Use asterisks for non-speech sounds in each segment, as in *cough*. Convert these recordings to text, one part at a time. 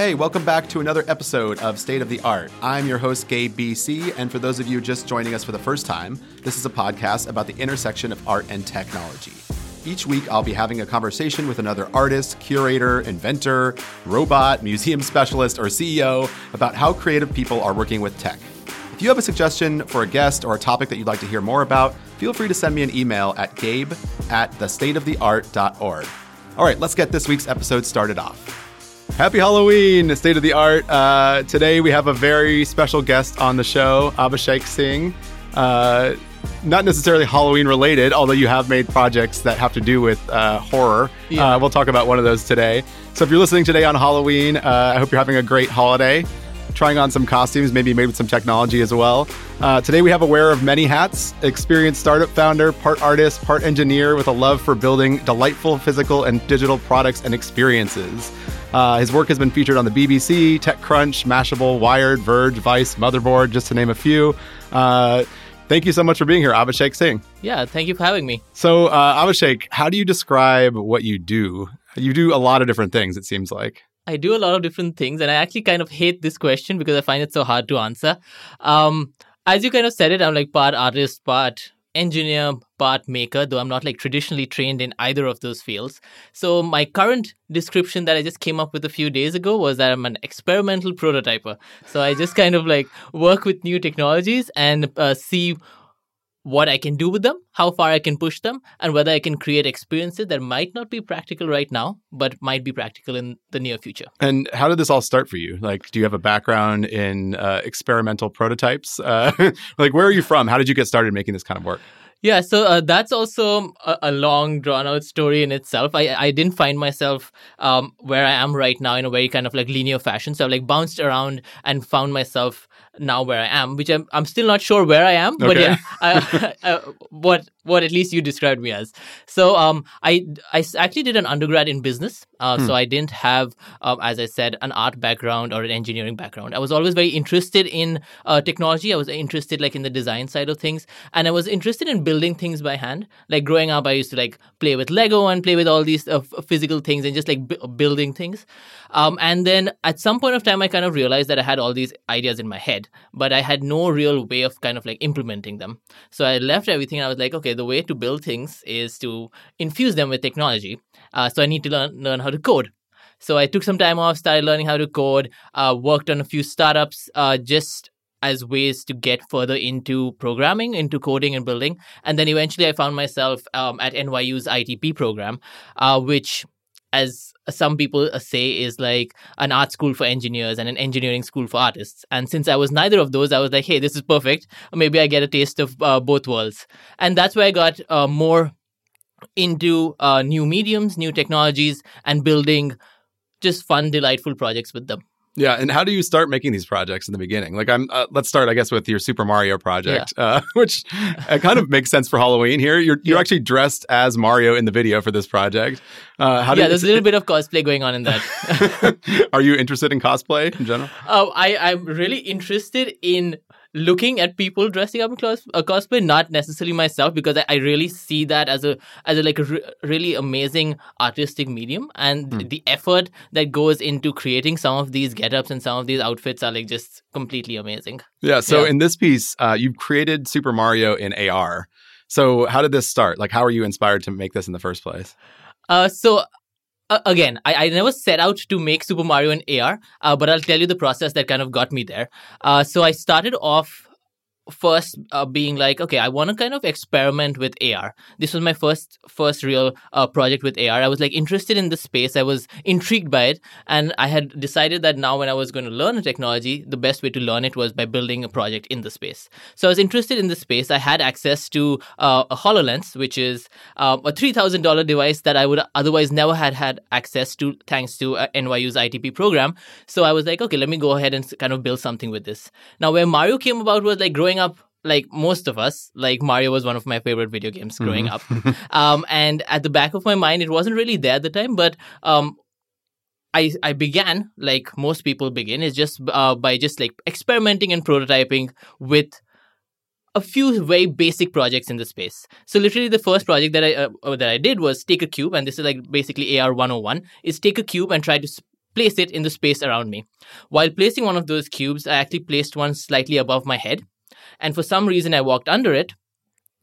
Hey, welcome back to another episode of State of the Art. I'm your host, Gabe BC, and for those of you just joining us for the first time, this is a podcast about the intersection of art and technology. Each week, I'll be having a conversation with another artist, curator, inventor, robot, museum specialist, or CEO about how creative people are working with tech. If you have a suggestion for a guest or a topic that you'd like to hear more about, feel free to send me an email at gabe at thestateoftheart.org. All right, let's get this week's episode started off. Happy Halloween, State of the Art. Uh, today we have a very special guest on the show, Abhishek Singh. Uh, not necessarily Halloween related, although you have made projects that have to do with uh, horror. Yeah. Uh, we'll talk about one of those today. So if you're listening today on Halloween, uh, I hope you're having a great holiday. Trying on some costumes, maybe made with some technology as well. Uh, today we have a wearer of many hats, experienced startup founder, part artist, part engineer with a love for building delightful physical and digital products and experiences. Uh, his work has been featured on the BBC, TechCrunch, Mashable, Wired, Verge, Vice, Motherboard, just to name a few. Uh, thank you so much for being here, Abhishek Singh. Yeah, thank you for having me. So, uh, Abhishek, how do you describe what you do? You do a lot of different things, it seems like. I do a lot of different things, and I actually kind of hate this question because I find it so hard to answer. Um, as you kind of said it, I'm like part artist, part engineer, part maker, though I'm not like traditionally trained in either of those fields. So my current description that I just came up with a few days ago was that I'm an experimental prototyper. So I just kind of like work with new technologies and uh, see what I can do with them, how far I can push them, and whether I can create experiences that might not be practical right now, but might be practical in the near future. And how did this all start for you? Like, do you have a background in uh, experimental prototypes? Uh, *laughs* like, where are you from? How did you get started making this kind of work? Yeah, so uh, that's also a, a long, drawn out story in itself. I, I didn't find myself um, where I am right now in a very kind of like linear fashion. So I've like bounced around and found myself now where I am, which I'm, I'm still not sure where I am, but Okay. yeah, *laughs* I, uh, what what at least you described me as. So um, I I actually did an undergrad in business, uh, so I didn't have, um, as I said, an art background or an engineering background. I was always very interested in uh, technology. I was interested like in the design side of things, and I was interested in building things by hand. Like growing up, I used to like play with Lego and play with all these uh, physical things and just like b- building things. Um, and then at some point of time, I kind of realized that I had all these ideas in my head, but I had no real way of kind of like implementing them. So I left everything I was like, okay, the way to build things is to infuse them with technology. Uh, so I need to learn learn how to code. So I took some time off, started learning how to code, uh, worked on a few startups, uh, just as ways to get further into programming, into coding and building. And then eventually I found myself um, at NYU's ITP program, uh, which, as some people say, is like an art school for engineers and an engineering school for artists. And since I was neither of those, I was like, hey, this is perfect. Maybe I get a taste of uh, both worlds. And that's where I got uh, more into uh, new mediums, new technologies, and building just fun, delightful projects with them. Yeah, and how do you start making these projects in the beginning? Like, I'm. Uh, let's start, I guess, with your Super Mario project, uh, *laughs* which uh, kind of makes sense for Halloween. Here, you're you're Yeah. actually dressed as Mario in the video for this project. Uh, how do yeah, you, there's a little bit of cosplay going on in that. *laughs* Are you interested in cosplay in general? Oh, I, I'm really interested in looking at people dressing up in cos- uh, cosplay, not necessarily myself, because I, I really see that as a as a like a re- really amazing artistic medium, and the effort that goes into creating some of these get-ups and some of these outfits are like just completely amazing. Yeah. So Yeah. in this piece, uh, you've created Super Mario in AR. So how did this start? Like, how were you inspired to make this in the first place? Uh, so uh, again, I, I never set out to make Super Mario in AR, uh, but I'll tell you the process that kind of got me there. Uh, so I started off first uh, being like, okay, I want to kind of experiment with AR. This was my first first real uh, project with AR. I was like interested in the space. I was intrigued by it, and I had decided that now when I was going to learn a technology, the best way to learn it was by building a project in the space. So I was interested in the space. I had access to uh, a Hololens, which is um, a three thousand dollar device that I would otherwise never had had access to thanks to uh, NYU's ITP program. So I was like, okay, let me go ahead and kind of build something with this. Now, where Mario came about was like growing up like most of us, like Mario was one of my favorite video games growing up. *laughs* um, and at the back of my mind, it wasn't really there at the time, but um, I I began like most people begin is just uh, by just like experimenting and prototyping with a few very basic projects in the space. So literally, the first project that I uh, uh, that I did was take a cube, and this is like basically AR 101. Is take a cube and try to s- place it in the space around me. While placing one of those cubes, I actually placed one slightly above my head. And for some reason, I walked under it.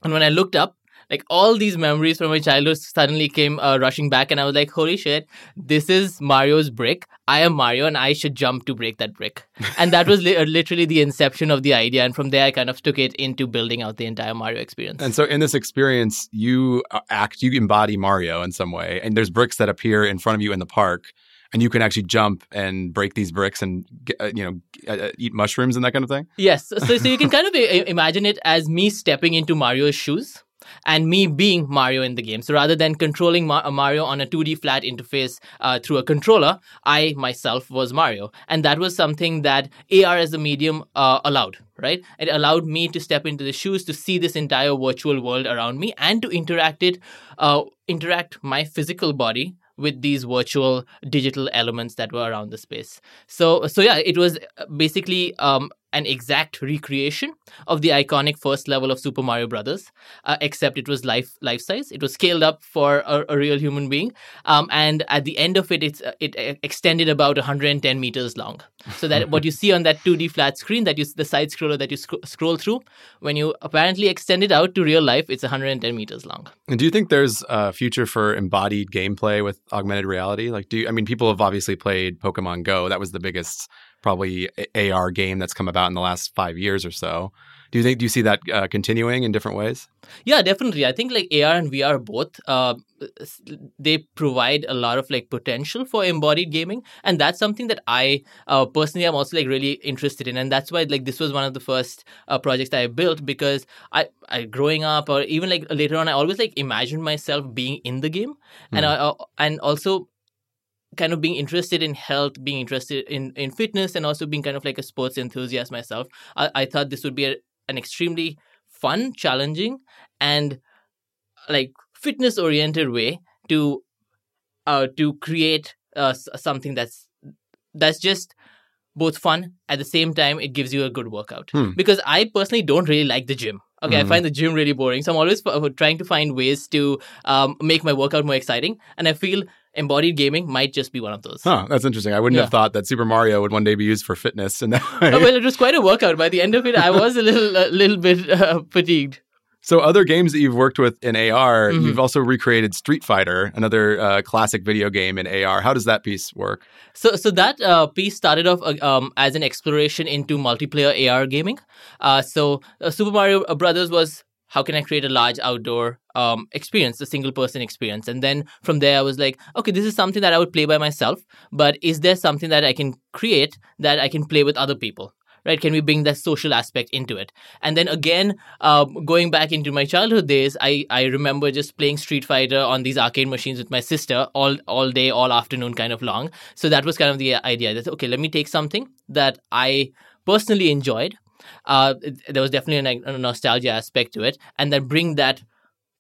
And when I looked up, like all these memories from my childhood suddenly came uh, rushing back. And i was like holy shit this is mario's brick. I am mario and i should jump to break that brick. *laughs* And that was li- uh, literally the inception of the idea. And from there i kind of took it into building out the entire mario experience. And so in this experience you uh, act you embody mario in some way. And there's bricks that appear in front of you in the park and you can actually jump and break these bricks and uh, you know uh, eat mushrooms and that kind of thing. Yes, so so you can *laughs* kind of imagine it as me stepping into Mario's shoes and me being Mario in the game. So rather than controlling Ma- uh, Mario on a 2D flat interface uh, through a controller, I myself was Mario. And that was something that AR as a medium uh, allowed, right? It allowed me to step into the shoes to see this entire virtual world around me and to interact it, uh, interact my physical body with these virtual digital elements that were around the space. So so yeah, it was basically um, an exact recreation of the iconic first level of Super Mario Brothers, uh, except it was life life size. It was scaled up for a, a real human being, um, and at the end of it, it's, uh, it uh, extended about 110 meters long. So that what you see on that 2D flat screen, that you the side scroller that you sc- scroll through, when you apparently extend it out to real life, it's 110 meters long. And do you think there's a future for embodied gameplay with augmented reality? Like, do you, I mean, people have obviously played Pokemon Go. That was the biggest probably AR game that's come about in the last five years or so. Do you think do you see that uh, continuing in different ways? Yeah, definitely. I think like AR and VR both uh, they provide a lot of like potential for embodied gaming, and that's something that I uh, personally am also like really interested in, and that's why like this was one of the first uh, projects that I built because I, I growing up or even like later on I always like imagined myself being in the game, mm. and I, uh, and also kind of being interested in health, being interested in, in fitness, and also being kind of like a sports enthusiast myself, I, I thought this would be a, an extremely fun, challenging, and like fitness oriented way to uh, to create uh, something that's that's just both fun at the same time it gives you a good workout hmm. because i personally don't really like the gym okay mm. i hmm. find the gym really boring so i'm always trying to find ways to um, make my workout more exciting and i feel embodied gaming might just be one of those. Huh, that's interesting. I wouldn't yeah. have thought that Super Mario would one day be used for fitness. And *laughs* oh, well, it was quite a workout. By the end of it, I was a little, a little bit *laughs* uh, fatigued. So, other games that you've worked with in AR, mm-hmm. you've also recreated Street Fighter, another uh, classic video game in AR. How does that piece work? So, so that uh, piece started off uh, um, as an exploration into multiplayer AR gaming. Uh, so, uh, Super Mario Brothers was how can I create a large outdoor um, experience, a single person experience? And then from there, I was like, okay, this is something that I would play by myself, but is there something that I can create that I can play with other people? Right? Can we bring that social aspect into it? And then again, um, going back into my childhood days, I, I remember just playing Street Fighter on these arcade machines with my sister all all day, all afternoon, kind of long. So that was kind of the idea that okay, let me take something that I personally enjoyed uh, there was definitely a, a nostalgia aspect to it, and then bring that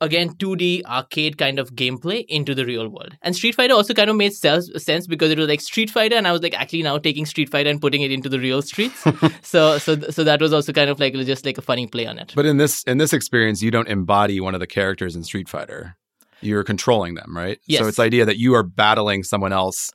again 2D arcade kind of gameplay into the real world. And Street Fighter also kind of made sense because it was like Street Fighter, and I was like actually now taking Street Fighter and putting it into the real streets. *laughs* so so so that was also kind of like just like a funny play on it. But in this in this experience, you don't embody one of the characters in Street Fighter. You're controlling them, right? Yes. So it's the idea that you are battling someone else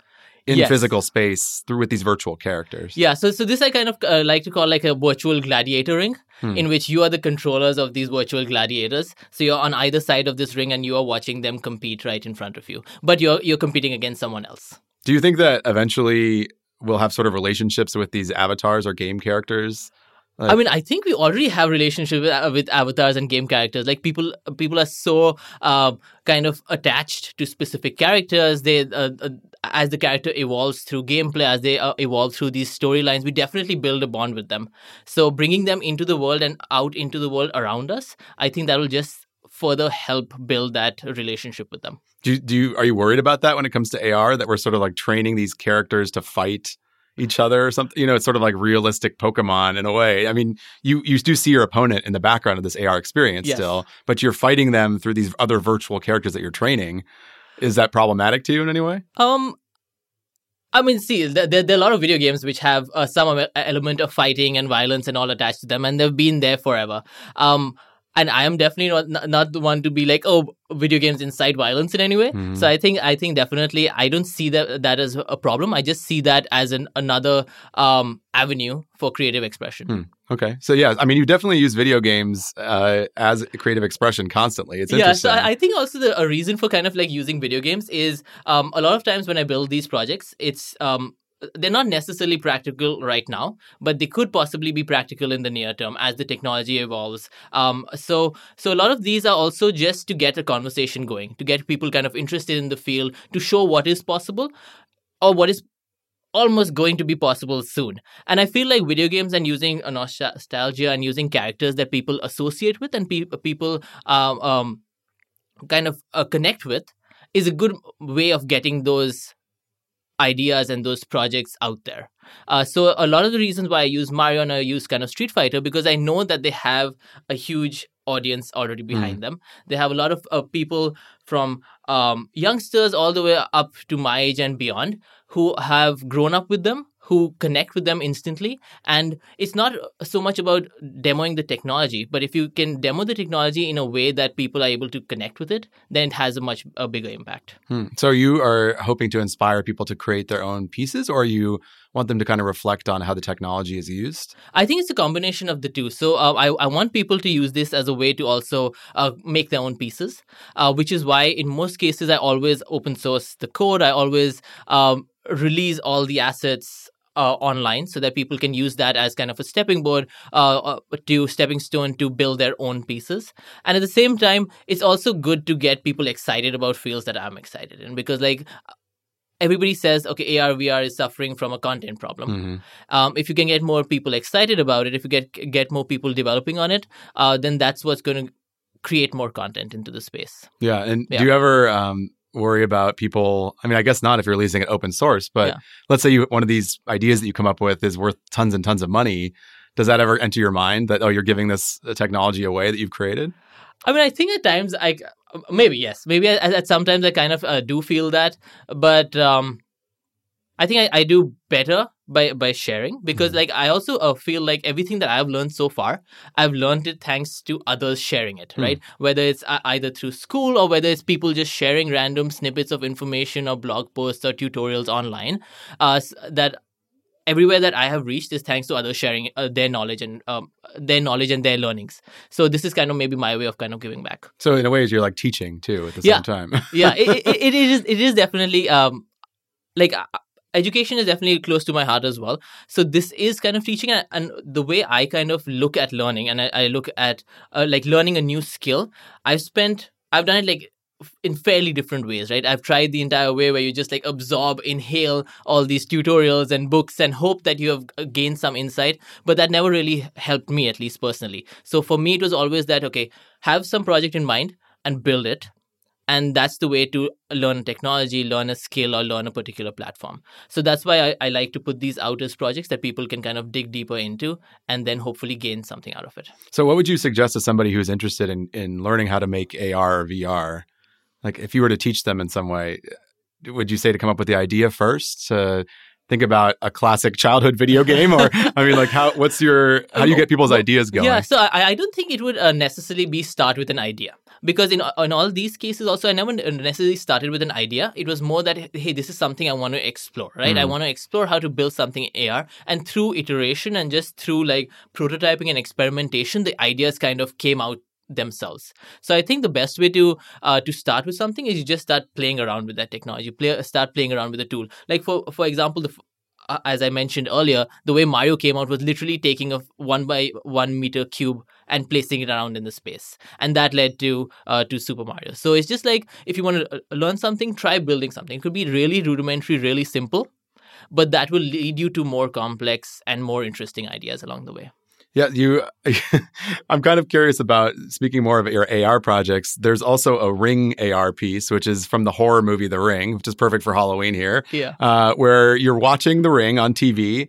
in yes. physical space through with these virtual characters. Yeah, so so this I kind of uh, like to call like a virtual gladiator ring, hmm. in which you are the controllers of these virtual gladiators. So you're on either side of this ring, and you are watching them compete right in front of you. But you're you're competing against someone else. Do you think that eventually we'll have sort of relationships with these avatars or game characters? Like, I mean, I think we already have relationship with, uh, with avatars and game characters. Like people, people are so uh, kind of attached to specific characters. They, uh, uh, as the character evolves through gameplay, as they uh, evolve through these storylines, we definitely build a bond with them. So bringing them into the world and out into the world around us, I think that will just further help build that relationship with them. Do you, do you are you worried about that when it comes to AR that we're sort of like training these characters to fight? each other or something. You know, it's sort of like realistic Pokemon in a way. I mean, you you do see your opponent in the background of this AR experience yes. still, but you're fighting them through these other virtual characters that you're training. Is that problematic to you in any way? Um, I mean, see, there, there, are a lot of video games which have uh, some element of fighting and violence and all attached to them, and they've been there forever. Um, and I am definitely not not the one to be like, oh, video games incite violence in any way. Mhm. So I think I think definitely I don't see that that as a problem. I just see that as an another um, avenue for creative expression. Hmm. Okay. So yeah, I mean, you definitely use video games uh, as creative expression constantly. It's yeah, so I I think also the a reason for kind of like using video games is um, a lot of times when I build these projects, it's um, they're not necessarily practical right now, but they could possibly be practical in the near term as the technology evolves. Um, so so a lot of these are also just to get a conversation going, to get people kind of interested in the field, to show what is possible or what is almost going to be possible soon. And I feel like video games and using nostalgia and using characters that people associate with and pe- people um, um, kind of uh, connect with is a good way of getting those ideas and those projects out there. Uh, so a lot of the reasons why I use Mario and I use kind of Street Fighter because I know that they have a huge audience already behind them. They have a lot of uh, people from um, youngsters all the way up to my age and beyond who have grown up with them who connect with them instantly and it's not so much about demoing the technology but if you can demo the technology in a way that people are able to connect with it then it has a much a bigger impact Hmm. So you are hoping to inspire people to create their own pieces, or you want them to kind of reflect on how the technology is used? I think it's a combination of the two. So uh, I, I want people to use this as a way to also uh, make their own pieces, uh, which is why in most cases I always open source the code. I always um, release all the assets. Uh, online so that people can use that as kind of a stepping board uh, uh, to stepping stone to build their own pieces and at the same time it's also good to get people excited about fields that i'm excited in because like everybody says okay ar vr is suffering from a content problem Mhm. um, if you can get more people excited about it, if you get get more people developing on it, uh, then that's what's going to create more content into the space. Yeah. And Yeah. do you ever um, worry about people? I mean, I guess not if you're releasing it open source, but Yeah. let's say you one of these ideas that you come up with is worth tons and tons of money. Does that ever enter your mind that oh, you're giving this uh, technology away that you've created? I mean, I think at times I maybe yes, maybe at, at sometimes I kind of uh, do feel that, but um, I think I, I do better by by sharing because Mhm. like I also uh, feel like everything that I've learned so far, I've learned it thanks to others sharing it, Hmm. right? Whether it's uh, either through school or whether it's people just sharing random snippets of information or blog posts or tutorials online, uh, that everywhere that I have reached is thanks to others sharing uh, their knowledge and um, their knowledge and their learnings. So this is kind of maybe my way of kind of giving back. So in a way, you're like teaching too at the Yeah. same time. yeah *laughs* it, it, it is it is definitely um like education is definitely close to my heart as well. So this is kind of teaching and, the way i kind of look at learning and i, I look at uh, like learning a new skill i've spent i've done it like in fairly different ways right? I've tried the entire way where you just like absorb inhale all these tutorials and books and hope that you have uh, gained some insight but that never really helped me at least personally. So for me it was always that okay have some project in mind and build it and that's the way to learn technology learn a skill or learn a particular platform so that's why I, I like to put these out as projects that people can kind of dig deeper into and then hopefully gain something out of it So, what would you suggest to somebody who's interested in in learning how to make AR or VR? Like, if you were to teach them in some way, would you say to come up with the idea first? To think about a classic childhood video *laughs* game, or I mean, like, how? What's your? How do you get people's ideas going? Yeah, so I, I don't think it would uh, necessarily be start with an idea because in in all these cases also I never necessarily started with an idea. It was more that hey, this is something I want to explore, right? I Mm. want to explore how to build something in AR, and through iteration and just through like prototyping and experimentation, the ideas kind of came out themselves. So I think the best way to uh, to start with something is you just start playing around with that technology, play start playing around with the tool. Like for for example, the as I mentioned earlier, the way Mario came out was literally taking a one by one meter cube and placing it around in the space, and that led to uh, to Super Mario. So it's just like if you want to uh, learn something, try building something. It could be really rudimentary, really simple, but that will lead you to more complex and more interesting ideas along the way. Yeah, you. *laughs* I'm kind of curious about speaking more of your AR projects. There's also a Ring AR piece, which is from the horror movie The Ring, which is perfect for Halloween here, Yeah. uh, where you're watching The Ring on TV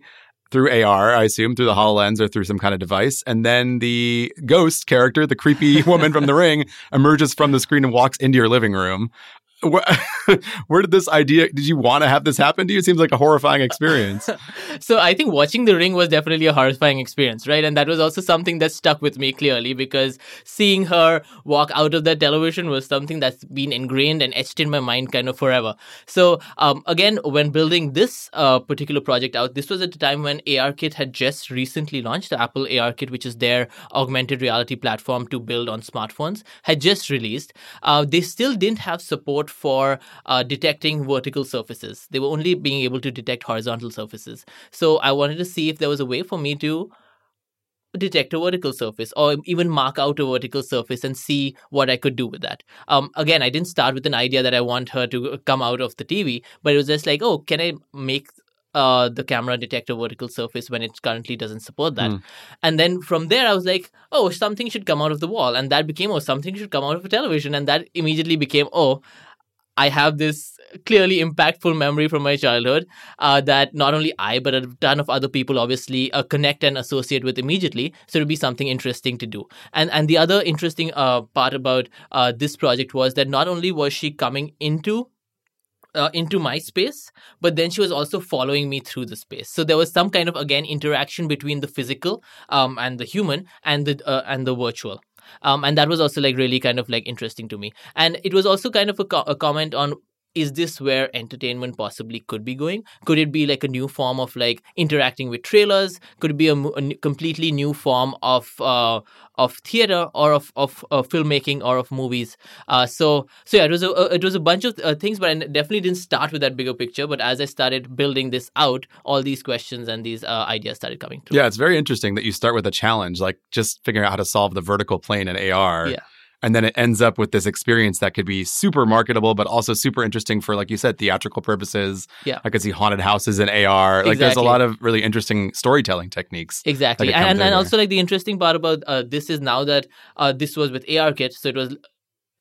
through AR, I assume, through the HoloLens or through some kind of device. And then the ghost character, the creepy *laughs* woman from The Ring, emerges from the screen and walks into your living room. Wh- where did this idea? Did you want to have this happen to you? It seems like a horrifying experience. *laughs* so I think watching The Ring was definitely a horrifying experience, right? And that was also something that stuck with me clearly because seeing her walk out of that television was something that's been ingrained and etched in my mind kind of forever. So um, again, when building this uh, particular project out, this was at a time when ARKit had just recently launched. The Apple ARKit, which is their augmented reality platform to build on smartphones, had just released. Uh, they still didn't have support for uh, detecting vertical surfaces. They were only being able to detect horizontal surfaces. So I wanted to see if there was a way for me to detect a vertical surface or even mark out a vertical surface and see what I could do with that. Um, again, I didn't start with an idea that I want her to come out of the TV, but it was just like, oh, can I make uh, the camera detect a vertical surface when it currently doesn't support that. Mm. And then from there, I was like, oh, something should come out of the wall. And that became, oh, something should come out of a television. And that immediately became, oh, I have this clearly impactful memory from my childhood uh, that not only I, but a ton of other people obviously uh, connect and associate with immediately. So it would be something interesting to do. And and the other interesting uh, part about uh, this project was that not only was she coming into uh, into my space, but then she was also following me through the space. So there was some kind of again interaction between the physical um, and the human and the uh, and the virtual. Um, and that was also like really kind of like interesting to me. And it was also kind of a, co- a comment on is this where entertainment possibly could be going? Could it be like a new form of like interacting with trailers? Could it be a, a completely new form of uh, of theater or of of uh, filmmaking or of movies? Uh, so so yeah, it was a it was a bunch of uh, things, but I definitely didn't start with that bigger picture. But as I started building this out, all these questions and these uh, ideas started coming through. Yeah, it's very interesting that you start with a challenge, like just figuring out how to solve the vertical plane in AR. Yeah and then it ends up with this experience that could be super marketable but also super interesting for like you said theatrical purposes yeah i could see haunted houses in ar exactly. like there's a lot of really interesting storytelling techniques exactly and, and also like the interesting part about uh, this is now that uh, this was with ARKit so it was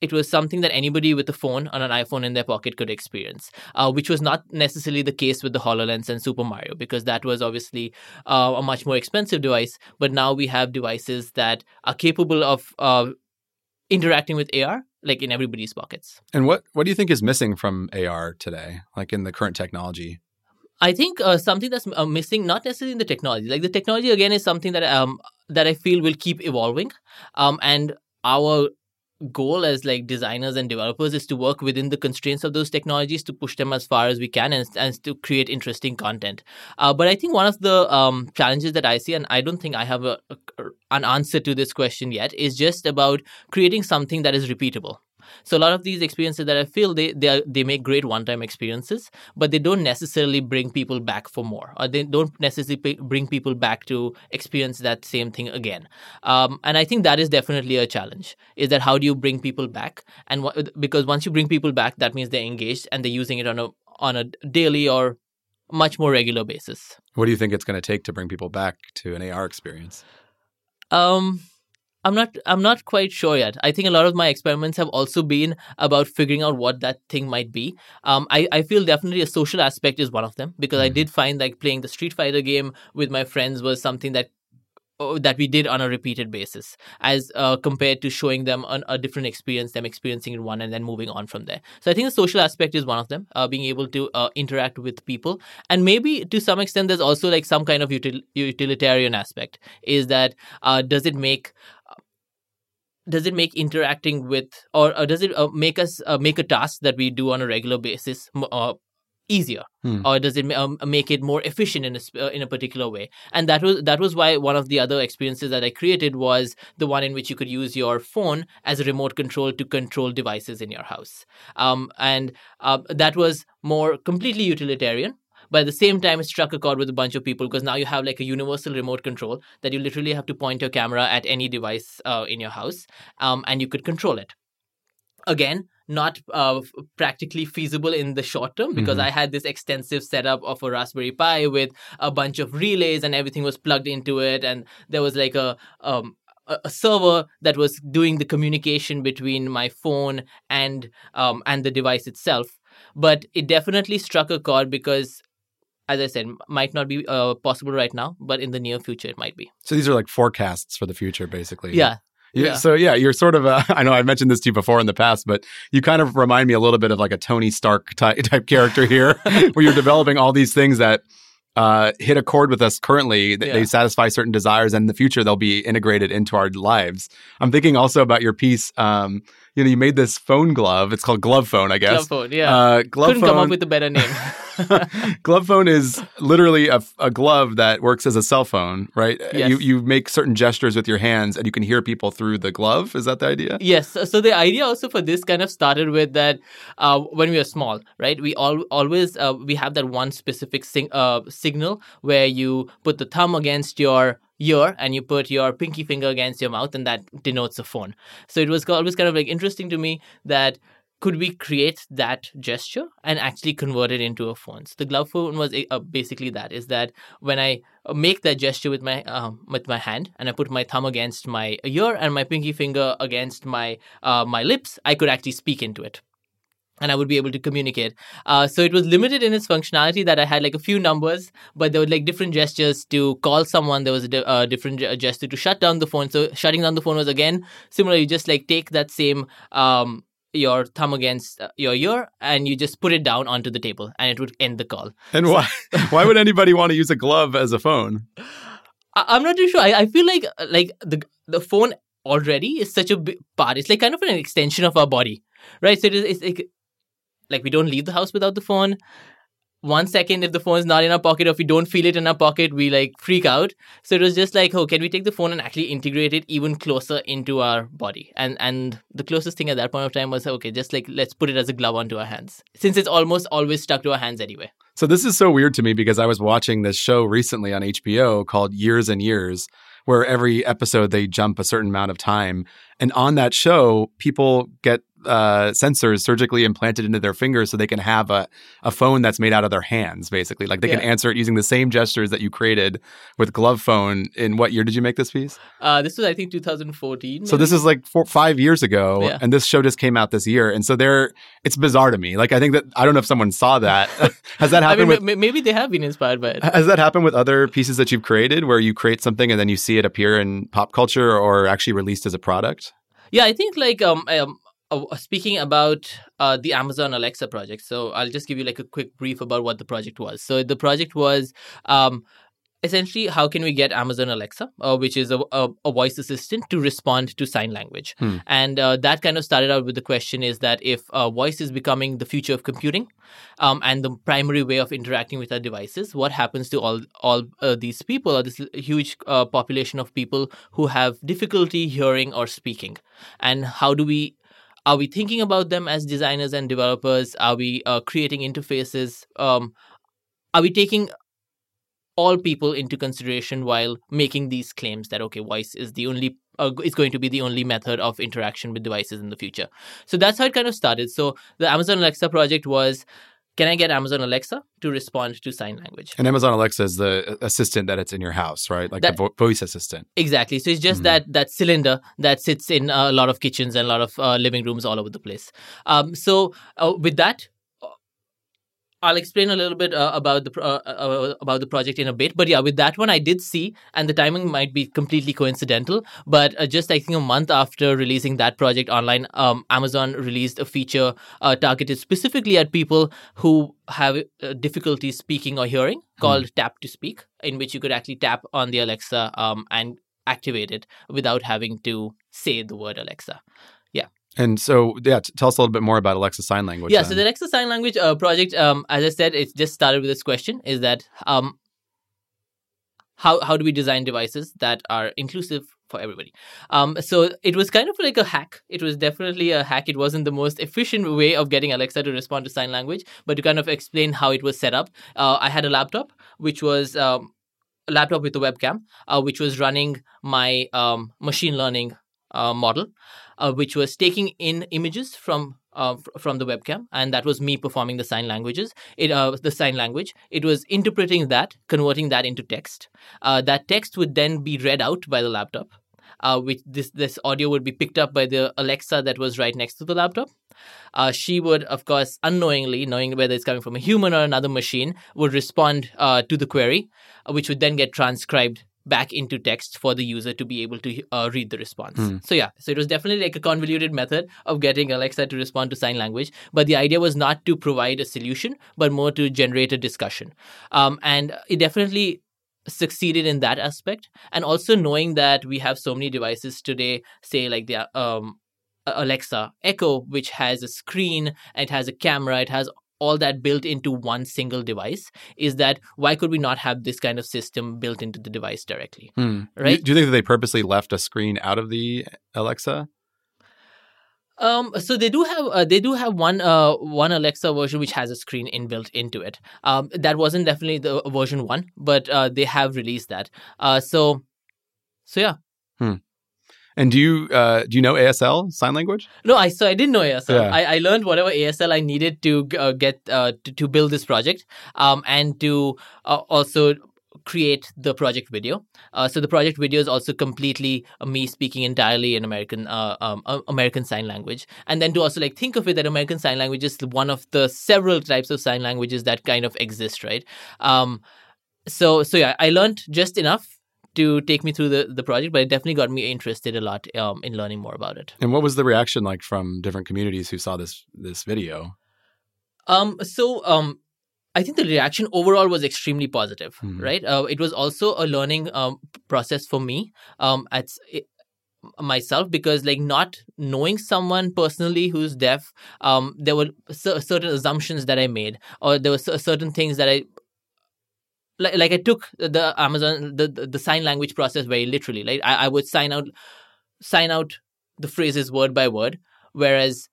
it was something that anybody with a phone on an iPhone in their pocket could experience, uh, which was not necessarily the case with the HoloLens and Super Mario, because that was obviously uh, a much more expensive device. But now we have devices that are capable of uh, interacting with AR like in everybody's pockets. And what what do you think is missing from AR today, like in the current technology? I think uh, something that's uh, missing, not necessarily in the technology. Like the technology again is something that um that I feel will keep evolving, um, and our goal as like designers and developers is to work within the constraints of those technologies to push them as far as we can and, and to create interesting content. Uh, but i think one of the um, challenges that i see and i don't think i have a, a, an answer to this question yet is just about creating something that is repeatable so a lot of these experiences that I feel they they are, they make great one-time experiences, but they don't necessarily bring people back for more, or they don't necessarily bring people back to experience that same thing again. Um, and I think that is definitely a challenge. Is that how do you bring people back? And because once you bring people back, that means they're engaged and they're using it on a on a daily or much more regular basis. What do you think it's going to take to bring people back to an AR experience? Um, I'm not I'm not quite sure yet. I think a lot of my experiments have also been about figuring out what that thing might be. Um, I, I feel definitely a social aspect is one of them because mm-hmm. I did find like playing the Street Fighter game with my friends was something that uh, that we did on a repeated basis as uh, compared to showing them an, a different experience them experiencing it one and then moving on from there so i think the social aspect is one of them uh, being able to uh, interact with people and maybe to some extent there's also like some kind of util- utilitarian aspect is that uh, does it make does it make interacting with or, or does it uh, make us uh, make a task that we do on a regular basis uh, easier? Hmm. or does it um, make it more efficient in a uh, in a particular way? And that was that was why one of the other experiences that i created was the one in which you could use your phone as a remote control to control devices in your house. Um, and uh, that was more completely utilitarian but at the same time it struck a chord with a bunch of people because now you have like a universal remote control that you literally have to point your camera at any device uh, in your house um, and you could control it again not uh, practically feasible in the short term because mm-hmm. I had this extensive setup of a Raspberry Pi with a bunch of relays and everything was plugged into it, and there was like a um, a server that was doing the communication between my phone and um, and the device itself. But it definitely struck a chord because as I said, might not be uh, possible right now, but in the near future, it might be. So these are like forecasts for the future, basically. Yeah. Yeah, Yeah. So yeah, you're sort of. A, *laughs* I know I mentioned this to you before in the past, but you kind of remind me a little bit of like a Tony Stark *laughs* type, type character here, *laughs* where you're developing all these things that uh, hit a chord with us currently. That They Yeah. satisfy certain desires, and in the future they'll be integrated into our lives. I'm thinking also about your piece. Um, you know, you made this phone glove. It's called Glove Phone, I guess. Glove phone, yeah. Uh, glove Couldn't phone. come up with a better name. *laughs* *laughs* glove phone is literally a, a glove that works as a cell phone, right? Yes. You you make certain gestures with your hands, and you can hear people through the glove. Is that the idea? Yes. So so the idea also for this kind of started with that uh, when we were small, right? We all always uh, we have that one specific sing, uh, signal where you put the thumb against your ear and you put your pinky finger against your mouth, and that denotes a phone. So it was always kind of like interesting to me that could we create that gesture and actually convert it into a phone? So the glove phone was uh, basically that: is that when I uh, make that gesture with my um, with my hand and I put my thumb against my ear and my pinky finger against my uh, my lips, I could actually speak into it. And I would be able to communicate. Uh, so it was limited in its functionality that I had like a few numbers, but there were like different gestures to call someone. There was a di- uh, different ge- gesture to shut down the phone. So shutting down the phone was again similar. You just like take that same um, your thumb against uh, your ear and you just put it down onto the table and it would end the call. And why *laughs* why would anybody want to use a glove as a phone? I- I'm not too sure. I, I feel like uh, like the the phone already is such a big part. It's like kind of an extension of our body, right? So it is, it's like we don't leave the house without the phone. One second, if the phone's not in our pocket, or if we don't feel it in our pocket, we like freak out. So it was just like, oh, can we take the phone and actually integrate it even closer into our body? And and the closest thing at that point of time was okay, just like let's put it as a glove onto our hands, since it's almost always stuck to our hands anyway. So this is so weird to me because I was watching this show recently on HBO called Years and Years, where every episode they jump a certain amount of time, and on that show, people get uh, sensors surgically implanted into their fingers so they can have a, a phone that's made out of their hands, basically. Like they can answer it using the same gestures that you created with Glove Phone. In what year did you make this piece? Uh, this was I think 2014. So this is like four, five years ago, Yeah. and this show just came out this year, and so there, it's bizarre to me. Like I think that I don't know if someone saw that. *laughs* *laughs* Has that I happened mean, with? ma- maybe they have been inspired by it. Has that happened with other pieces that you've created, where you create something and then you see it appear in pop culture or actually released as a product? Yeah, I think like um, um uh, speaking about uh, the Amazon Alexa project. So I'll just give you like a quick brief about what the project was. So the project was um essentially how can we get Amazon Alexa, uh, which is a, a, a voice assistant, to respond to sign language. Hmm. And uh, that kind of started out with the question is that if uh, voice is becoming the future of computing um, and the primary way of interacting with our devices, what happens to all all uh, these people or this huge uh, population of people who have difficulty hearing or speaking, and how do we are we thinking about them as designers and developers? Are we uh, creating interfaces? Um, are we taking all people into consideration while making these claims that okay, voice is the only uh, is going to be the only method of interaction with devices in the future? So that's how it kind of started. So the Amazon Alexa project was. Can I get Amazon Alexa to respond to sign language? And Amazon Alexa is the assistant that it's in your house, right? Like That- the vo- voice assistant. Exactly. So it's just Mhm. that that cylinder that sits in a lot of kitchens and a lot of uh, living rooms all over the place. Um, so uh, with that, I'll explain a little bit uh, about the uh, uh, about the project in a bit. But yeah, with that one, I did see, and the timing might be completely coincidental. But uh, just I think a month after releasing that project online, um, Amazon released a feature uh, targeted specifically at people who have uh, difficulty speaking or hearing, called Tap to Speak, in which you could actually tap on the Alexa um, and activate it without having to say the word Alexa. And so, yeah, t- tell us a little bit more about Alexa Sign Language. yeah, then. so the Alexa Sign Language uh, project, um, as I said, it just started with this question: is that um, how how do we design devices that are inclusive for everybody? Um, so it was kind of like a hack. It was definitely a hack. It wasn't the most efficient way of getting Alexa to respond to sign language, but to kind of explain how it was set up, uh, I had a laptop which was. Um, a laptop with a webcam, uh, which was running my um, machine learning uh, model, uh, which was taking in images from uh, from the webcam, and that was me performing the sign languages. It uh, the sign language. It was interpreting that, converting that into text. Uh, that text would then be read out by the laptop. Uh, which this this audio would be picked up by the Alexa that was right next to the laptop. She would, of course, unknowingly, knowing whether it's coming from a human or another machine, would respond to the query, which would then get transcribed back into text for the user to be able to uh, read the response. Hmm. So yeah, so it was definitely like a convoluted method of getting Alexa to respond to sign language. But the idea was not to provide a solution, but more to generate a discussion. Um, and it definitely succeeded in that aspect. And also knowing that we have so many devices today, say like the um, Alexa Echo, which has a screen, it has a camera, it has all that built into one single device is that why could we not have this kind of system built into the device directly Hmm. Right. Do, you think that they purposely left a screen out of the Alexa? um so they do have uh, they do have one uh one alexa version which has a screen inbuilt into it um that wasn't definitely the version 1 but uh they have released that uh so so yeah And do you uh, do you know ASL sign language? No, I so I didn't know ASL. Yeah. I, I learned whatever ASL I needed to uh, get uh, to, to build this project, um, and to uh, also create the project video. Uh, so the project video is also completely uh, me speaking entirely in American uh, um, uh, American Sign Language, and then to also like think of it that American Sign Language is one of the several types of sign languages that kind of exist, right? Um, so so yeah, I learned just enough to take me through the, the project, but it definitely got me interested a lot um, in learning more about it. And what was the reaction like from different communities who saw this this video? Um, so um, I think the reaction overall was extremely positive, Mhm. right? Uh, it was also a learning um, process for me um, at it, myself because like not knowing someone personally who's deaf um there were cer- certain assumptions that i made or there were cer- certain things that i like, like i took the amazon the, the the sign language process very literally. Like I, I would sign out sign out the phrases word by word whereas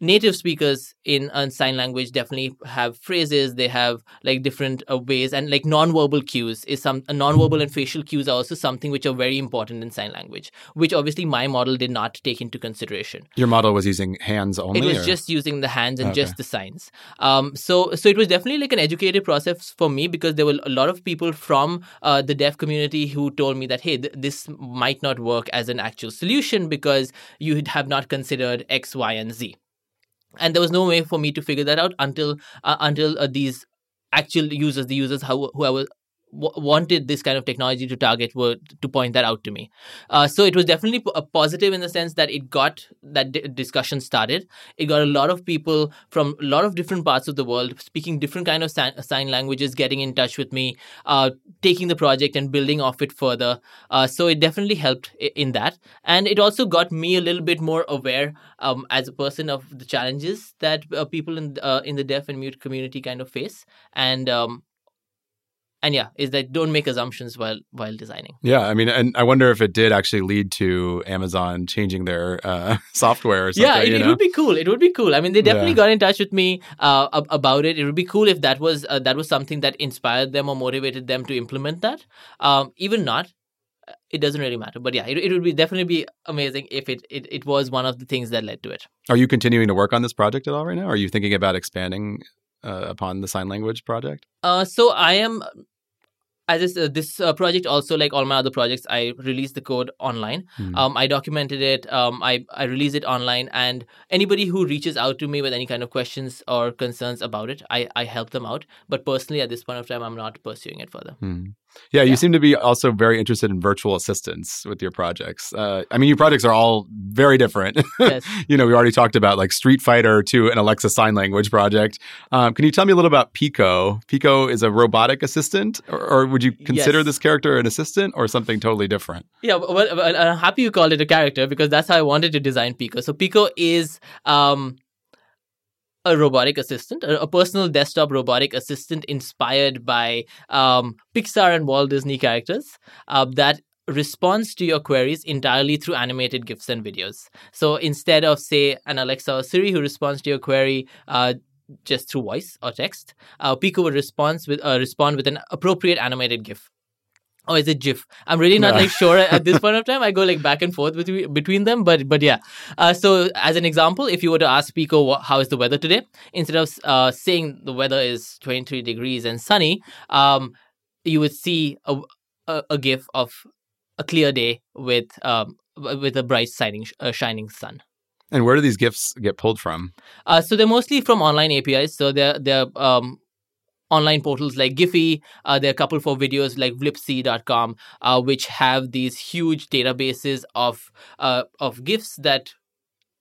native speakers in sign language definitely have phrases they have like different uh, ways and like non-verbal cues is some uh, non-verbal and facial cues are also something which are very important in sign language which obviously my model did not take into consideration Your model was using hands only. it was or- just using the hands and Okay. just the signs um so so it was definitely like an educated process for me because there were a lot of people from uh, the deaf community who told me that hey th- this might not work as an actual solution because you have not considered x y and z and there was no way for me to figure that out until uh, until uh, these actual users the users who, who I was w- wanted this kind of technology to target were to point that out to me. Uh, so it was definitely p- a positive in the sense that it got that d- discussion started. It got a lot of people from a lot of different parts of the world speaking different kind of sign, sign languages getting in touch with me uh, taking the project and building off it further. Uh, so it definitely helped i- in that. And it also got me a little bit more aware um, as a person of the challenges that uh, people in uh, in the deaf and mute community kind of face. And um, and yeah is that don't make assumptions while while designing Yeah, I mean, and I wonder if it did actually lead to Amazon changing their uh, *laughs* software or something. yeah, it, it would be cool. It would be cool. I mean, they definitely Yeah. got in touch with me uh, about it. It would be cool if that was uh, that was something that inspired them or motivated them to implement that. Um, even not, uh, it doesn't really matter. But yeah, it, it would be definitely be amazing if it, it it was one of the things that led to it. Are you continuing to work on this project at all right now? Are you thinking about expanding uh, upon the sign language project? Uh, so I am. As this, uh, this uh, project also like all my other projects, I release the code online. Hmm. Um, I documented it. Um, I I release it online, and anybody who reaches out to me with any kind of questions or concerns about it, I I help them out. But personally, at this point of time, I'm not pursuing it further. Hmm. Yeah, you Yeah. seem to be also very interested in virtual assistants with your projects. Uh, I mean, your projects are all very different. Yes. *laughs* you know, we already talked about like Street Fighter to an Alexa sign language project. Um, can you tell me a little about Pico? Pico is a robotic assistant, or, or would you consider Yes. this character an assistant or something totally different? Yeah, well, well, I'm happy you called it a character because that's how I wanted to design Pico. So Pico is um, a robotic assistant, a, personal desktop robotic assistant inspired by um, Pixar and Walt Disney characters uh, that responds to your queries entirely through animated GIFs and videos. So instead of, say, an Alexa or Siri who responds to your query uh, just through voice or text, uh, Pico would respond with uh, respond with an appropriate animated GIF. Or is it GIF? I'm really not like sure at this point of *laughs* time. I go like back and forth between between them, but but yeah. Uh, so as an example, if you were to ask Pico what, how is the weather today, instead of uh, saying the weather is 23 degrees and sunny, um, you would see a, a, a GIF of a clear day with um, with a bright shining uh, shining sun. And where do these GIFs get pulled from? Uh, so they're mostly from online APIs. So they're they're um, online portals like Giphy. Uh, there are a couple for videos like Vlipsy.com, uh, which have these huge databases of uh, of GIFs that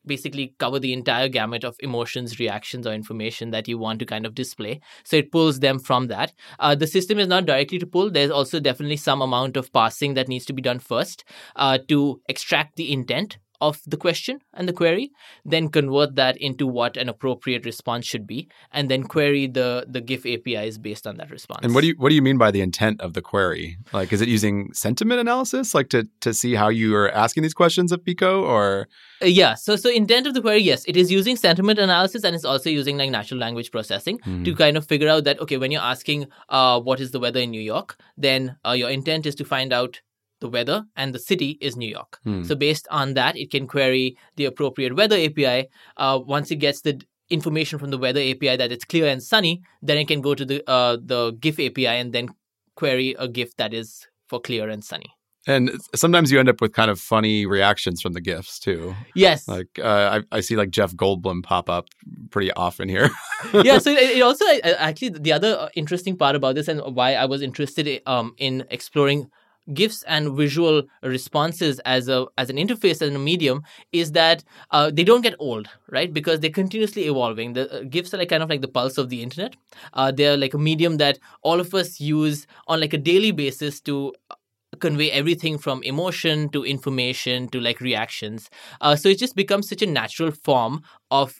basically cover the entire gamut of emotions, reactions, or information that you want to kind of display. So it pulls them from that. Uh, the system is not directly to pull. There's also definitely some amount of parsing that needs to be done first uh, to extract the intent of the question and the query, then convert that into what an appropriate response should be, and then query the the GIF APIs based on that response. And what do you what do you mean by the intent of the query? Like, is it using sentiment analysis, like to to see how you are asking these questions of Pico, or uh, yeah, so so intent of the query, yes, it is using sentiment analysis and it's also using like natural language processing mm. to kind of figure out that okay, when you're asking uh, what is the weather in New York, then uh, your intent is to find out the weather and the city is New York. Hmm. So based on that, it can query the appropriate weather API. Uh, once it gets the information from the weather API that it's clear and sunny, then it can go to the uh, the GIF API and then query a GIF that is for clear and sunny. And sometimes you end up with kind of funny reactions from the GIFs too. Yes. Like uh, I, I, see like Jeff Goldblum pop up pretty often here. *laughs* yeah. So it, also actually the other interesting part about this and why I was interested in, um, in exploring GIFs and visual responses as a as an interface and a medium is that uh, they don't get old, right? Because they're continuously evolving. The uh, GIFs are like kind of like the pulse of the internet. Uh, they're like a medium that all of us use on like a daily basis to uh, convey everything from emotion to information to like reactions. Uh, so it just becomes such a natural form of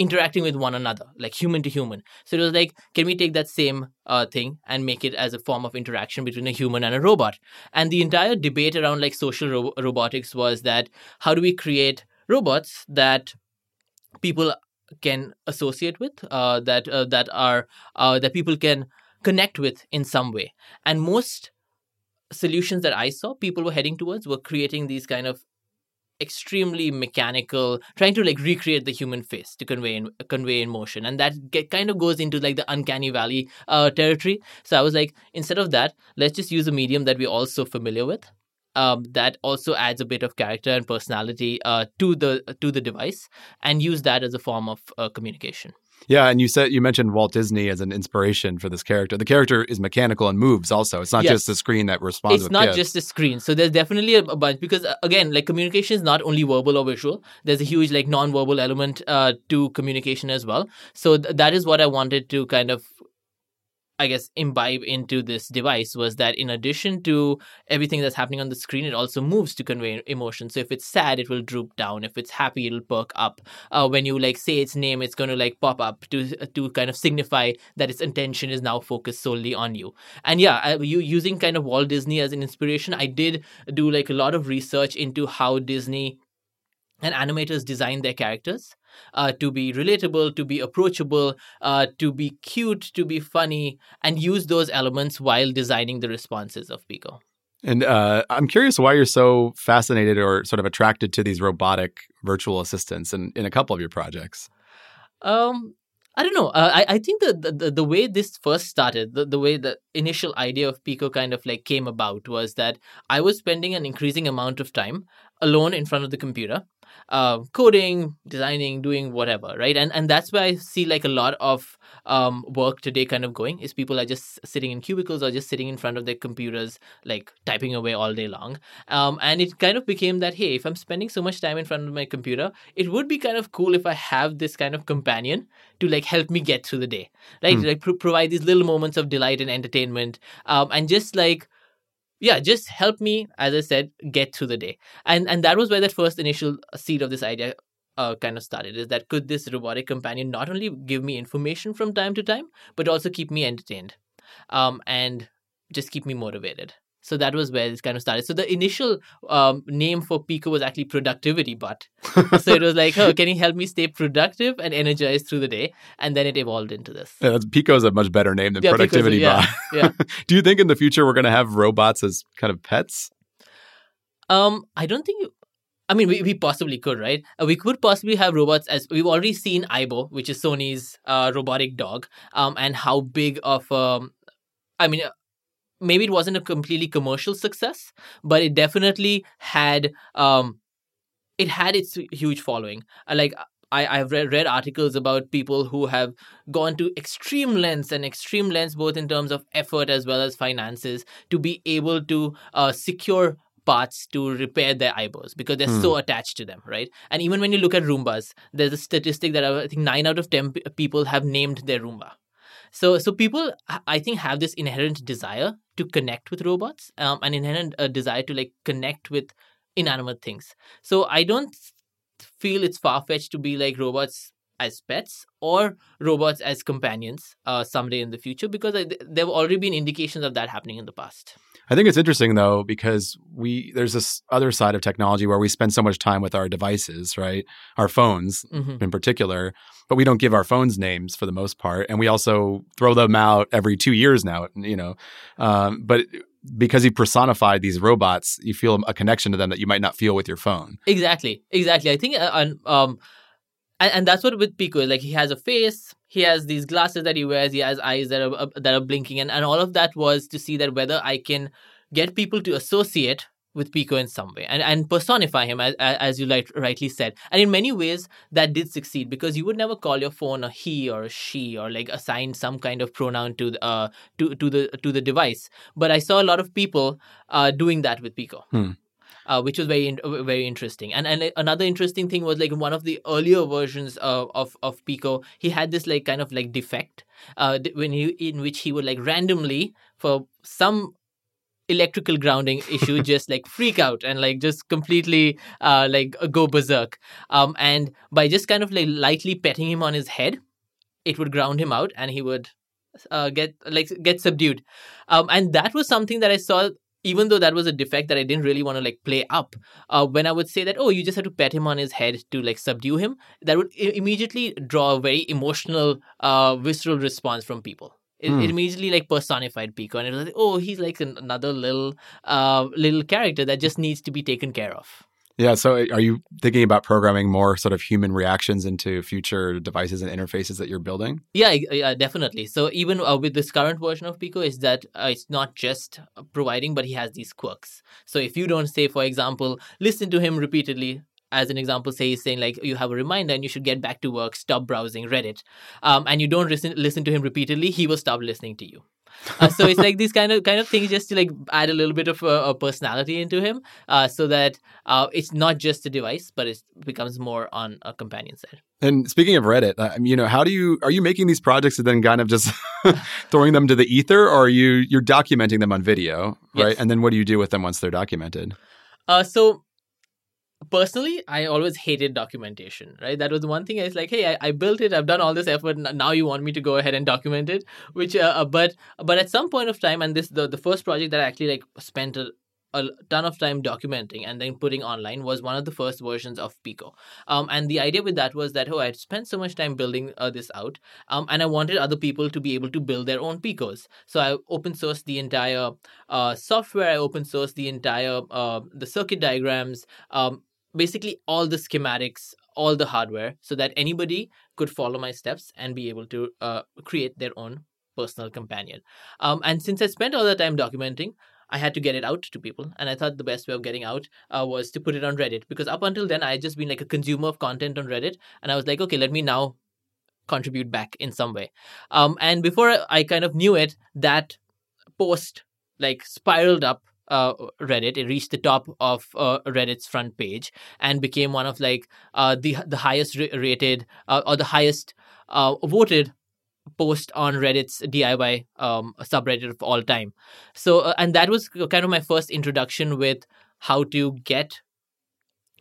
interacting with one another, like human to human. So it was like, can we take that same uh, thing and make it as a form of interaction between a human and a robot? And the entire debate around like social ro- robotics was that how do we create robots that people can associate with, uh, that uh, that are uh, that people can connect with in some way. And most solutions that I saw people were heading towards were creating these kind of extremely mechanical trying to like recreate the human face to convey in, convey emotion and that get, kind of goes into like the uncanny valley uh, territory. So i was like instead of that let's just use a medium that we're also familiar with. Um, that also adds a bit of character and personality uh, to the to the device and use that as a form of uh, communication yeah, and you said you mentioned Walt Disney as an inspiration for this character. The character is mechanical and moves also. It's not yes. just a screen that responds. It's not gifs. just a screen. So there's definitely a, bunch because uh, again, like communication is not only verbal or visual. There's a huge like non-verbal element uh, to communication as well. So th- that is what I wanted to kind of I guess, imbibe into this device was that in addition to everything that's happening on the screen, it also moves to convey emotion. So if it's sad, it will droop down. If it's happy, it'll perk up. Uh, when you like say its name, it's going to like pop up to to kind of signify that its attention is now focused solely on you. And yeah, I, you using kind of Walt Disney as an inspiration, I did do like a lot of research into how Disney and animators design their characters uh, to be relatable, to be approachable, uh, to be cute, to be funny, and use those elements while designing the responses of Peeqo. And uh, I'm curious why you're so fascinated or sort of attracted to these robotic virtual assistants in, in a couple of your projects. Um, I don't know. Uh, I I think the, the the way this first started, the, the way the initial idea of Peeqo kind of like came about was that I was spending an increasing amount of time alone in front of the computer, uh, coding, designing, doing whatever, right? And and that's where I see like a lot of um, work today kind of going is people are just sitting in cubicles or just sitting in front of their computers, like typing away all day long. Um, and it kind of became that hey, if I'm spending so much time in front of my computer, it would be kind of cool if I have this kind of companion to like help me get through the day, right? Hmm. Like provide these little moments of delight and entertainment, um, and just like yeah just help me as i said get through the day. And and that was where that first initial seed of this idea uh, kind of started is that could this robotic companion not only give me information from time to time but also keep me entertained um, and just keep me motivated so that was where this kind of started. So the initial um, name for Peeqo was actually Productivity Bot. so it was like, oh, can you help me stay productive and energized through the day? And then it evolved into this. Yeah, Peeqo is a much better name than yeah, Productivity yeah, Bot. yeah. *laughs* Do you think in the future we're going to have robots as kind of pets? Um, I don't think. You, I mean, we, we possibly could, right? Uh, we could possibly have robots as we've already seen Aibo, which is Sony's uh, robotic dog, um, and how big of um, I mean, maybe it wasn't a completely commercial success, but it definitely had um, it had its huge following. Uh, like I, I've read, read articles about people who have gone to extreme lengths and extreme lengths, both in terms of effort as well as finances, to be able to uh, secure parts to repair their Aibos because they're Hmm. so attached to them, right? And even when you look at Roombas, there's a statistic that I think nine out of ten people have named their Roomba. So, so people, I think, have this inherent desire to connect with robots, um, an inherent uh, desire to like connect with inanimate things. So, I don't feel it's far fetched to be like robots as pets or robots as companions uh, someday in the future because there have already been indications of that happening in the past. I think it's interesting though because we there's this other side of technology where we spend so much time with our devices, right? Our phones hmm in particular, but we don't give our phones names for the most part, and we also throw them out every two years now. You know, um, but because you personified these robots, you feel a connection to them that you might not feel with your phone. Exactly, exactly. I think, uh, um, and, and that's what with Peeqo. Is like he has a face, he has these glasses that he wears, he has eyes that are uh, that are blinking, and and all of that was to see that whether I can get people to associate with Peeqo in some way and, and personify him as, as you like rightly said. And in many ways that did succeed because you would never call your phone a he or a she or like assign some kind of pronoun to the uh to, to the to the device. But I saw a lot of people uh doing that with Peeqo. Hmm. Uh, which was very in- very interesting, and and another interesting thing was like one of the earlier versions of of, of Peeqo, he had this like kind of like defect, uh, when he in which he would like randomly for some electrical grounding issue *laughs* just like freak out and like just completely uh like go berserk. Um and by just kind of like lightly petting him on his head it would ground him out and he would uh get like get subdued. Um and that was something that i saw even though that was a defect that i didn't really want to like play up uh when i would say that oh you just have to pat him on his head to like subdue him that would I- immediately draw a very emotional uh visceral response from people it, Hmm. it immediately like personified Peeqo, and it was like, oh, he's like an, another little, uh, little character that just needs to be taken care of. Yeah. So, are you thinking about programming more sort of human reactions into future devices and interfaces that you're building? Yeah, yeah, definitely. So even uh, with this current version of Peeqo, is that uh, it's not just providing, but he has these quirks. So if you don't say, for example, listen to him repeatedly. As an example, say he's saying like you have a reminder and you should get back to work, stop browsing Reddit, um, and you don't listen listen to him repeatedly, he will stop listening to you. Uh, so it's like these kind of kind of things just to like add a little bit of a, a personality into him, uh, so that uh, it's not just a device, but it becomes more on a companion side. And speaking of Reddit, uh, you know, how do you are you making these projects and then kind of just *laughs* throwing them to the ether, or are you you're documenting them on video, right? Yes. And then what do you do with them once they're documented? Uh, so personally, I always hated documentation. Right, that was the one thing. I was like, hey, I, I built it. I've done all this effort. Now you want me to go ahead and document it? Which, uh, uh, but but at some point of time, and this the the first project that I actually like spent a a ton of time documenting and then putting online was one of the first versions of Peeqo. Um, and the idea with that was that oh, I'd spent so much time building uh, this out, um, and I wanted other people to be able to build their own Peeqos. So I open sourced the entire uh, software. I open sourced the entire uh, the circuit diagrams, um, basically all the schematics, all the hardware, so that anybody could follow my steps and be able to uh, create their own personal companion. Um, and since I spent all the time documenting, I had to get it out to people, and I thought the best way of getting out uh, was to put it on Reddit because up until then I had just been like a consumer of content on Reddit, and I was like, okay, let me now contribute back in some way. Um, and before I kind of knew it, that post like spiraled up uh, Reddit. It reached the top of uh, Reddit's front page and became one of like uh, the the highest rated uh, or the highest uh, voted post on Reddit's DIY um, subreddit of all time. So, uh, and that was kind of my first introduction with how to get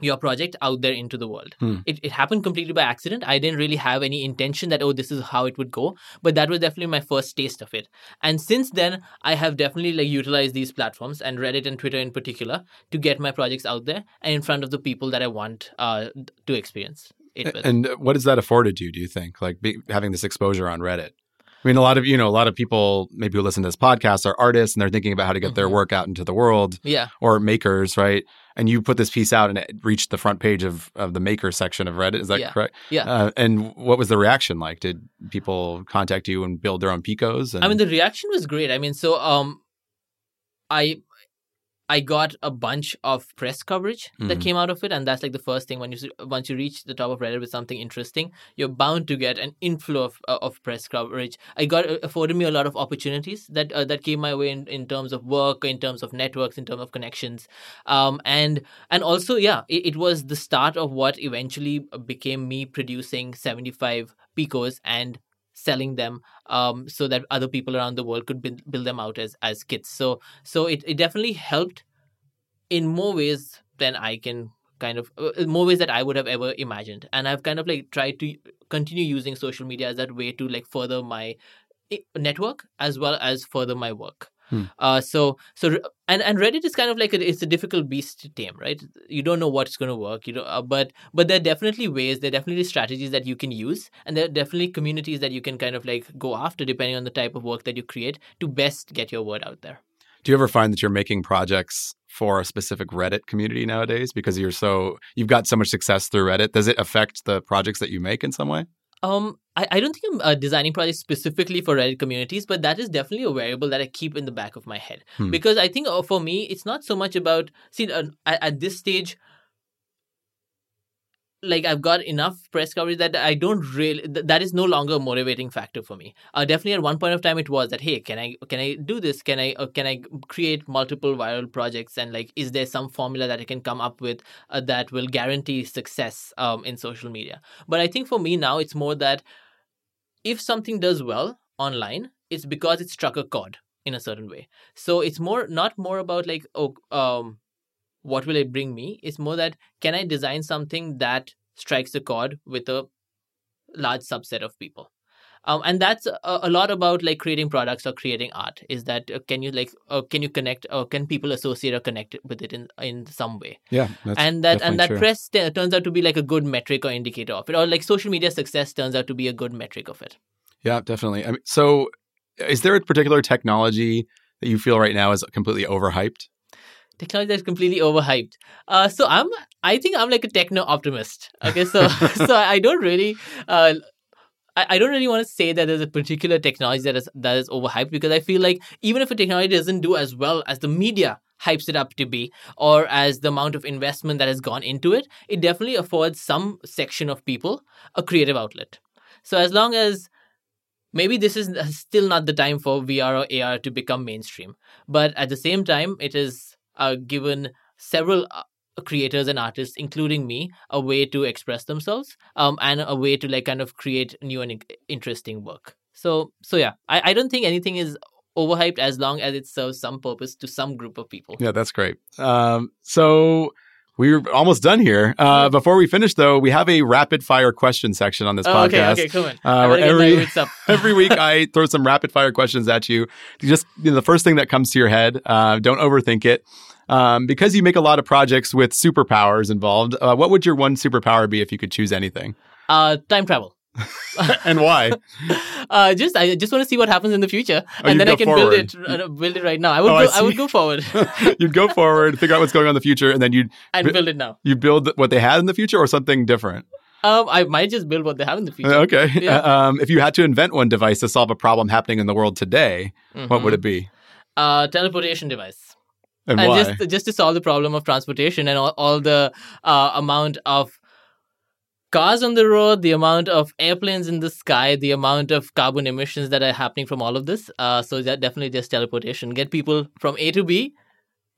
your project out there into the world. Hmm. It, it happened completely by accident. I didn't really have any intention that, oh, this is how it would go. But that was definitely my first taste of it. And since then, I have definitely like utilized these platforms and Reddit and Twitter in particular to get my projects out there and in front of the people that I want uh, to experience it with. And what has that afforded you? Do you think like be, having this exposure on Reddit? I mean, a lot of you know, a lot of people maybe who listen to this podcast are artists and they're thinking about how to get their Mhm. work out into the world, yeah. or makers, right? And you put this piece out and it reached the front page of, of the maker section of Reddit. Is that Yeah. correct? Yeah. Uh, and what was the reaction like? Did people contact you and build their own Peeqos? And, I mean, the reaction was great. I mean, so um, I I got a bunch of press coverage that Mhm. came out of it, and that's like the first thing when you once you reach the top of Reddit with something interesting, you're bound to get an inflow of uh, of press coverage. I got uh, afforded me a lot of opportunities that uh, that came my way in, in terms of work, in terms of networks, in terms of connections, um, and and also yeah, it, it was the start of what eventually became me producing seventy five Peeqos and selling them um, so that other people around the world could build, build them out as as kits. So so it, it definitely helped in more ways than I can kind of uh, more ways that I would have ever imagined. And I've kind of like tried to continue using social media as that way to like further my network as well as further my work. Hmm. Uh, so so and and Reddit is kind of like a, it's a difficult beast to tame, right? You don't know what's going to work, you know. Uh, but but there are definitely ways, there are definitely strategies that you can use, and there are definitely communities that you can kind of like go after depending on the type of work that you create to best get your word out there. Do you ever find that you're making projects for a specific Reddit community nowadays because you're so you've got so much success through Reddit? Does it affect the projects that you make in some way? Um, I, I don't think I'm uh, designing projects specifically for Reddit communities, but that is definitely a variable that I keep in the back of my head Hmm. because I think uh, for me it's not so much about see uh, at, at this stage. Like I've got enough press coverage that I don't really th- that is no longer a motivating factor for me. Uh, definitely at one point of time it was that hey can I can I do this can I uh, can I create multiple viral projects and like is there some formula that I can come up with uh, that will guarantee success um, in social media? But I think for me now it's more that if something does well online, it's because it struck a chord in a certain way. So it's more not more about like oh um what will it bring me? It's more that can I design something that strikes a chord with a large subset of people. Um, and that's a, a lot about like creating products or creating art. Is that uh, can you like uh, can you connect or can people associate or connect with it in in some way? Yeah, and that and that true. press t- turns out to be like a good metric or indicator of it or like social media success turns out to be a good metric of it Yeah, definitely. I mean, so is there a particular technology that you feel right now is completely overhyped? technology that's completely overhyped uh so i'm i think i'm like a techno optimist okay so *laughs* so i don't really uh I I don't really want to say that there's a particular technology that is that is overhyped because I feel like even if a technology doesn't do as well as the media hypes it up to be, or as the amount of investment that has gone into it, it definitely affords some section of people a creative outlet. So as long as maybe this is still not the time for VR or AR to become mainstream, but at the same time, it is uh, given several uh, creators and artists, including me, a way to express themselves, um, and a way to like kind of create new and interesting work. So, so yeah, I, I don't think anything is overhyped as long as it serves some purpose to some group of people. Yeah, that's great. Um, so we're almost done here. Uh, before we finish, though, we have a rapid fire question section on this Oh, okay, podcast. okay, come on. Uh, where better get my every-. *laughs* Every week, I throw some rapid fire questions at you. You Just you know, the first thing that comes to your head. Uh, don't overthink it. Um, because you make a lot of projects with superpowers involved, uh, what would your one superpower be if you could choose anything? Uh, time travel. *laughs* and why? *laughs* Uh, just I just want to see what happens in the future, Oh, and then I I can build it uh, build it right now. I would Oh, I go, I, would go forward *laughs* you'd go forward, figure out what's going on in the future, and then you'd and build it now. you build what they had in the future or something different. Um, I might just build what they have in the future. Okay. Yeah. Um, if you had to invent one device to solve a problem happening in the world today, what would it be? Uh, teleportation device. And, and just just to solve the problem of transportation and all, all the uh, amount of cars on the road, the amount of airplanes in the sky, the amount of carbon emissions that are happening from all of this. Uh, so that definitely just teleportation. Get people from A to B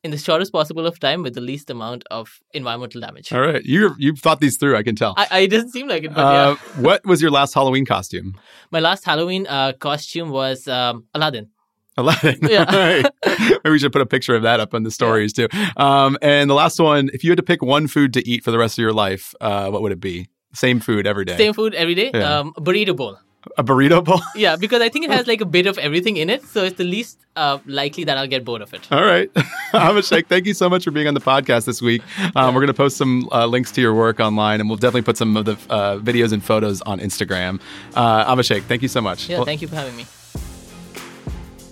in the shortest possible of time with the least amount of environmental damage. All right. You you've thought these through, I can tell. I, I it doesn't seem like it, but uh, yeah. what was your last Halloween costume? My last Halloween uh, costume was um, Aladdin. Aladdin. *laughs* Yeah. Maybe we should put a picture of that up on the stories too. Um, and the last one, if you had to pick one food to eat for the rest of your life, uh, what would it be? Same food every day. Same food every day. Yeah. Um, burrito bowl. A burrito bowl. *laughs* Yeah, because I think it has like a bit of everything in it, so it's the least uh, likely that I'll get bored of it. All right. *laughs* Abhishek, thank you so much for being on the podcast this week. Um, we're going to post some uh, links to your work online, and we'll definitely put some of the uh, videos and photos on Instagram. Uh, Abhishek, thank you so much. Yeah, Well, thank you for having me.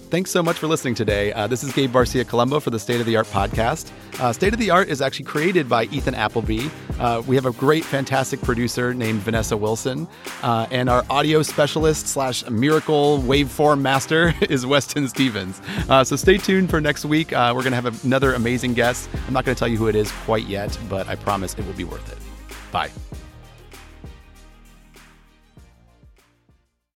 Thanks so much for listening today. Uh, this is Gabe Barcia Colombo for the State of the Art podcast. Uh, State of the Art is actually created by Ethan Appleby. Uh, we have a great, fantastic producer named Vanessa Wilson, uh, and our audio specialist slash miracle waveform master *laughs* is Weston Stevens. Uh, so stay tuned for next week. Uh, we're going to have another amazing guest. I'm not going to tell you who it is quite yet, but I promise it will be worth it. Bye.